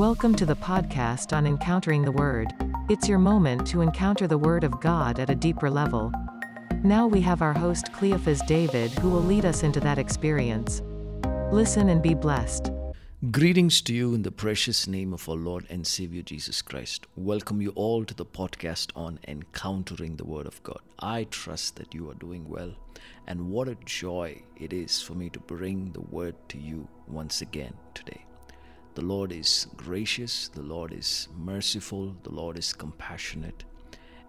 Welcome to the podcast on Encountering the Word. It's your moment to encounter the Word of God at a deeper level. Now we have our host Cleophas David who will lead us into that experience. Listen and be blessed. Greetings to you in the precious name of our Lord and Savior Jesus Christ. Welcome you all to the podcast on encountering the Word of God. I trust that you are doing well, and what a joy it is for me to bring the Word to you once again today. The Lord is gracious, the Lord is merciful, the Lord is compassionate,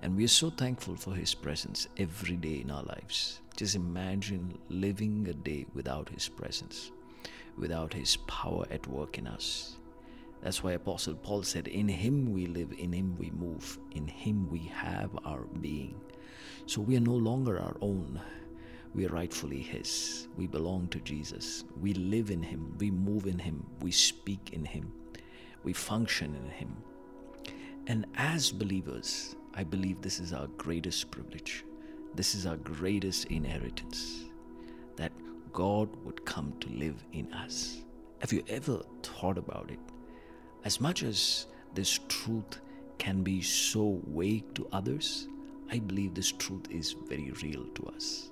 and we are so thankful for His presence every day in our lives. Just imagine living a day without His presence, without His power at work in us. That's why Apostle Paul said, In Him we live, in Him we move, in Him we have our being. So we are no longer our own. We are rightfully His. We belong to Jesus. We live in Him. We move in Him. We speak in Him. We function in Him. And as believers, I believe this is our greatest privilege. This is our greatest inheritance that God would come to live in us. Have you ever thought about it? As much as this truth can be so vague to others, I believe this truth is very real to us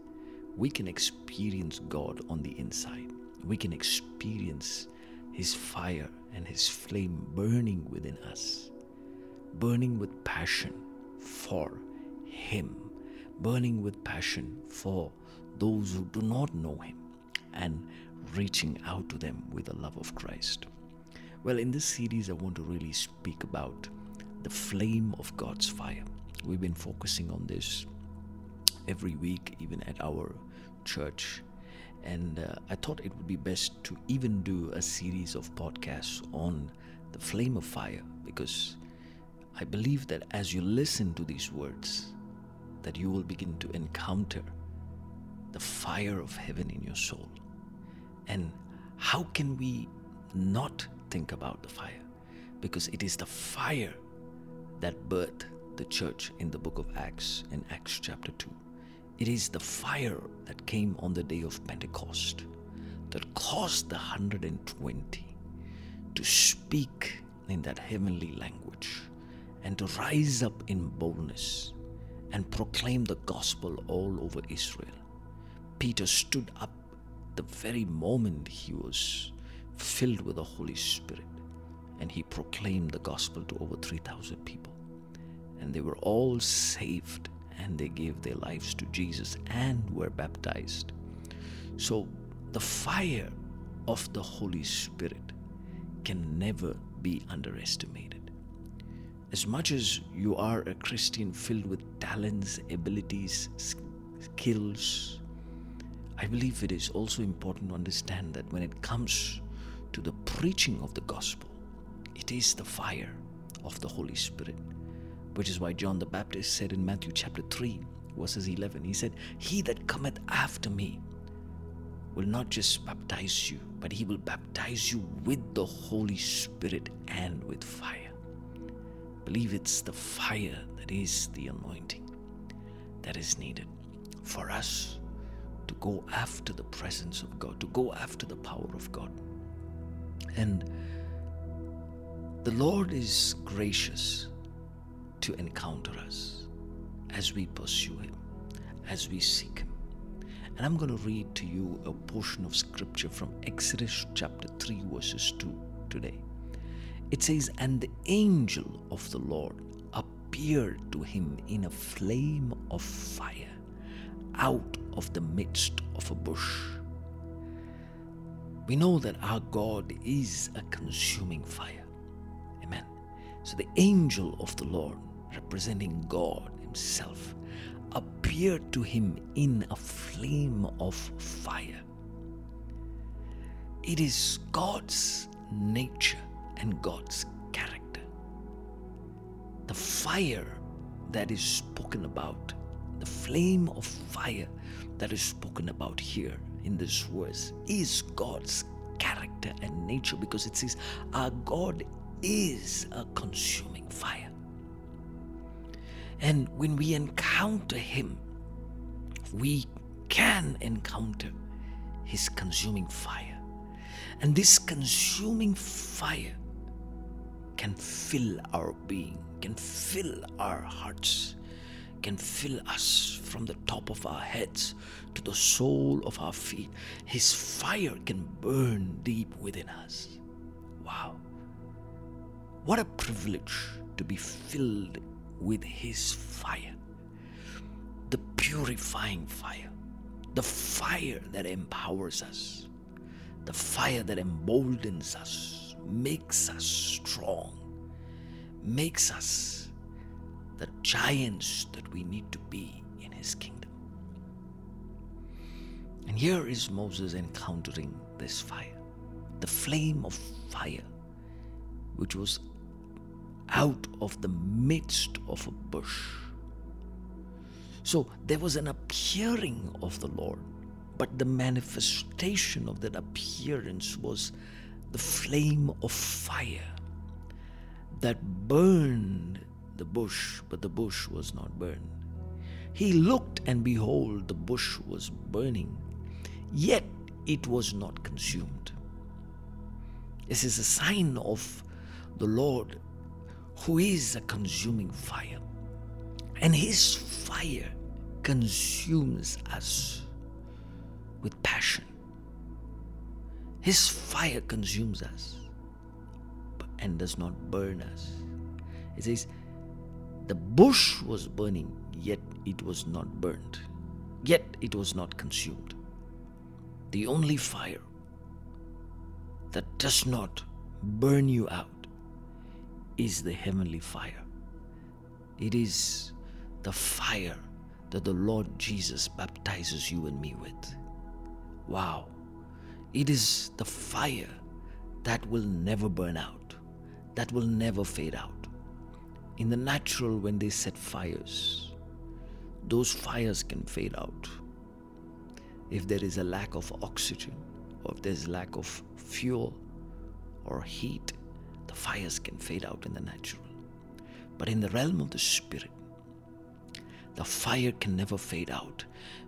we can experience God on the inside. We can experience His fire and His flame burning within us, burning with passion for Him, burning with passion for those who do not know Him, and reaching out to them with the love of Christ. Well, in this series, I want to really speak about the flame of God's fire. We've been focusing on this every week, even at our church. And uh, I thought it would be best to even do a series of podcasts on the flame of fire because I believe that as you listen to these words, that you will begin to encounter the fire of heaven in your soul. And how can we not think about the fire? Because it is the fire that birthed the church in the book of Acts, in Acts chapter 2. It is the fire that came on the day of Pentecost that caused the 120 to speak in that heavenly language and to rise up in boldness and proclaim the gospel all over Israel. Peter stood up the very moment he was filled with the Holy Spirit and he proclaimed the gospel to over 3,000 people. And they were all saved and they gave their lives to Jesus and were baptized. So the fire of the Holy Spirit can never be underestimated. As much as you are a Christian filled with talents, abilities, skills, I believe it is also important to understand that when it comes to the preaching of the gospel, it is the fire of the Holy Spirit which is why John the Baptist said in Matthew chapter 3, verses 11, he said, He that cometh after me will not just baptize you, but he will baptize you with the Holy Spirit and with fire. Believe it's the fire that is the anointing that is needed for us to go after the presence of God, to go after the power of God. And the Lord is gracious to encounter us as we pursue Him, as we seek Him. And I'm going to read to you a portion of scripture from Exodus chapter 3, verses 2 today. It says, And the angel of the Lord appeared to him in a flame of fire out of the midst of a bush. We know that our God is a consuming fire. Amen. So the angel of the Lord representing God Himself, appeared to him in a flame of fire. It is God's nature and God's character. The fire that is spoken about, the flame of fire that is spoken about here in this verse, is God's character and nature because it says, Our God is a consuming fire. And when we encounter Him, we can encounter His consuming fire. And this consuming fire can fill our being, can fill our hearts, can fill us from the top of our heads to the sole of our feet. His fire can burn deep within us. Wow. What a privilege to be filled with His fire. The purifying fire, the fire that empowers us, the fire that emboldens us, makes us strong, makes us the giants that we need to be in His kingdom. And here is Moses encountering this fire, the flame of fire, which was out of the midst of a bush. So there was an appearing of the Lord, but the manifestation of that appearance was the flame of fire that burned the bush, but the bush was not burned. He looked, and behold, the bush was burning, yet it was not consumed. This is a sign of the Lord who is a consuming fire. And his fire consumes us with passion. His fire consumes us and does not burn us. It says, the bush was burning, yet it was not burned, yet it was not consumed. The only fire that does not burn you out is the heavenly fire. It is the fire that the Lord Jesus baptizes you and me with. Wow. It is the fire that will never burn out, that will never fade out. In the natural, when they set fires, those fires can fade out. If there is a lack of oxygen, or if there's lack of fuel or heat, the fires can fade out in the natural. But in the realm of the spirit, the fire can never fade out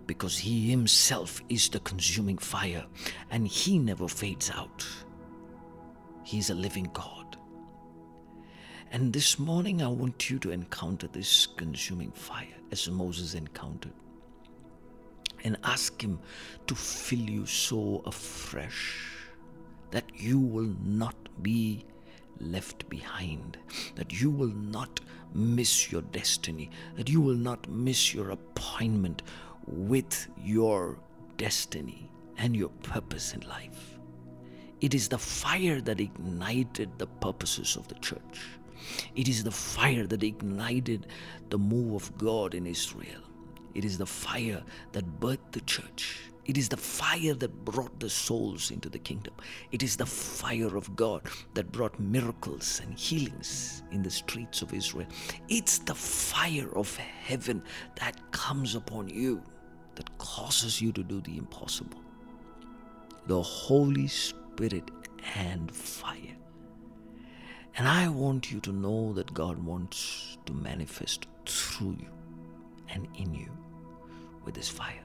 because He Himself is the consuming fire and He never fades out. He's a living God. And this morning, I want you to encounter this consuming fire as Moses encountered and ask Him to fill you so afresh that you will not be left behind, that you will not miss your destiny, that you will not miss your appointment with your destiny and your purpose in life. It is the fire that ignited the purposes of the church. It is the fire that ignited the move of God in Israel. It is the fire that birthed the church. It is the fire that brought the souls into the kingdom. It is the fire of God that brought miracles and healings in the streets of Israel. It's the fire of heaven that comes upon you that causes you to do the impossible. The Holy Spirit and fire. And I want you to know that God wants to manifest through you and in you with His fire.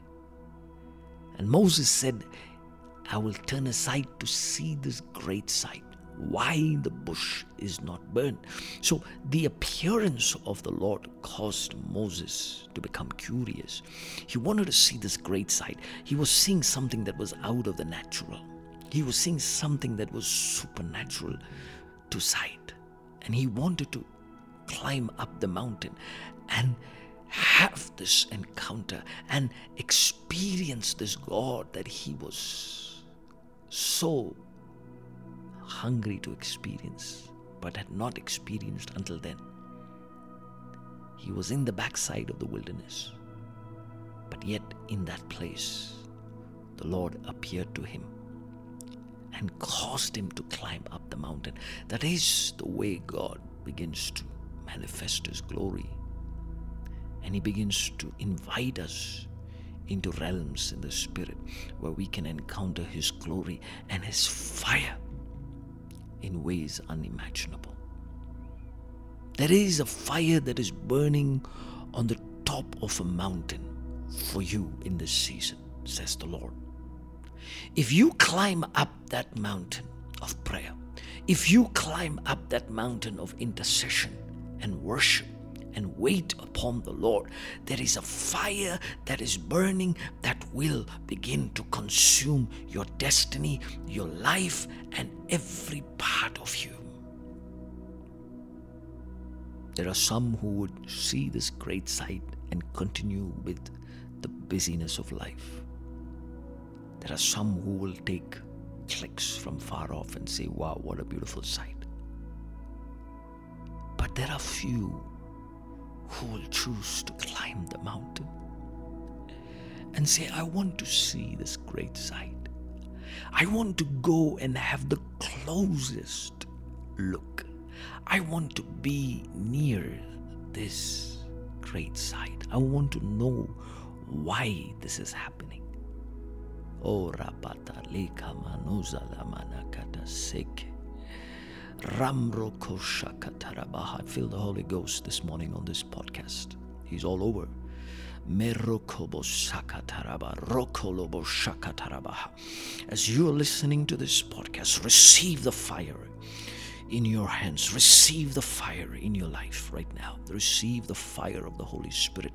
And Moses said, I will turn aside to see this great sight, why the bush is not burned. So the appearance of the Lord caused Moses to become curious. He wanted to see this great sight. He was seeing something that was out of the natural, he was seeing something that was supernatural to sight. And he wanted to climb up the mountain and have this encounter and experience this God that he was so hungry to experience but had not experienced until then. He was in the backside of the wilderness, but yet in that place, the Lord appeared to him and caused him to climb up the mountain. That is the way God begins to manifest His glory and He begins to invite us into realms in the Spirit where we can encounter His glory and His fire in ways unimaginable. There is a fire that is burning on the top of a mountain for you in this season, says the Lord. If you climb up that mountain of prayer, if you climb up that mountain of intercession and worship and wait upon the Lord, there is a fire that is burning that will begin to consume your destiny, your life, and every part of you. There are some who would see this great sight and continue with the busyness of life. There are some who will take clicks from far off and say, Wow, what a beautiful sight. But there are few who will choose to climb the mountain and say, I want to see this great sight. I want to go and have the closest look. I want to be near this great sight. I want to know why this is happening. Oh, Rapata Leka Manuza Lamanakata Seke. I feel the Holy Ghost this morning on this podcast. He's all over. As you are listening to this podcast, receive the fire in your hands. Receive the fire in your life right now. Receive the fire of the Holy Spirit.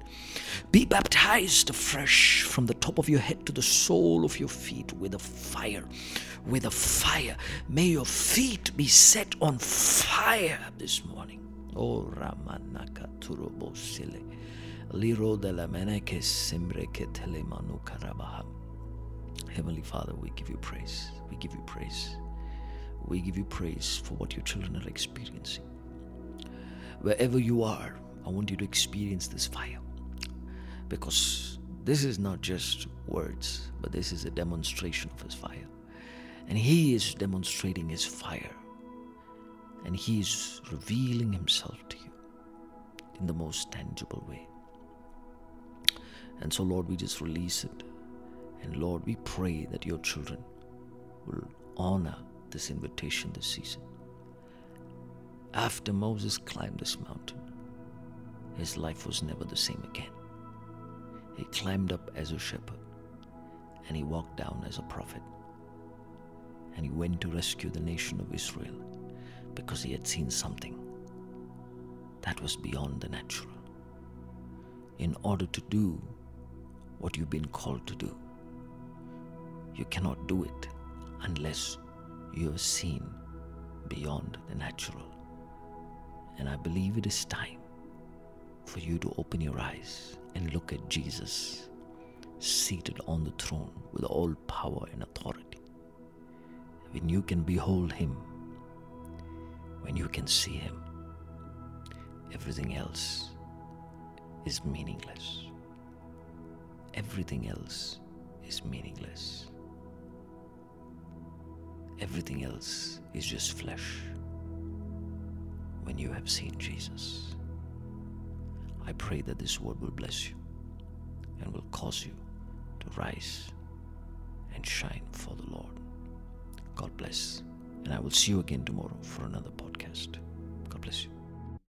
Be baptized afresh from the top of your head to the sole of your feet with a fire. With a fire. May your feet be set on fire this morning. Oh Ramanaka Turobo Sile. Liro de la Meneke Simbreke Telemanu Karabaha. Heavenly Father, we give you praise. We give you praise. We give you praise for what your children are experiencing. Wherever you are, I want you to experience this fire. Because this is not just words, but this is a demonstration of his fire. And he is demonstrating his fire. And he is revealing himself to you in the most tangible way. And so, Lord, we just release it. And Lord, we pray that your children will honor this invitation this season. After Moses climbed this mountain, his life was never the same again. He climbed up as a shepherd and he walked down as a prophet. And he went to rescue the nation of Israel because he had seen something that was beyond the natural. In order to do what you've been called to do, you cannot do it unless you have seen beyond the natural. And I believe it is time for you to open your eyes and look at Jesus seated on the throne with all power and authority. When you can behold Him, when you can see Him, everything else is meaningless. Everything else is meaningless. Everything else is just flesh when you have seen Jesus. I pray that this word will bless you and will cause you to rise and shine for the Lord. God bless. And I will see you again tomorrow for another podcast. God bless you.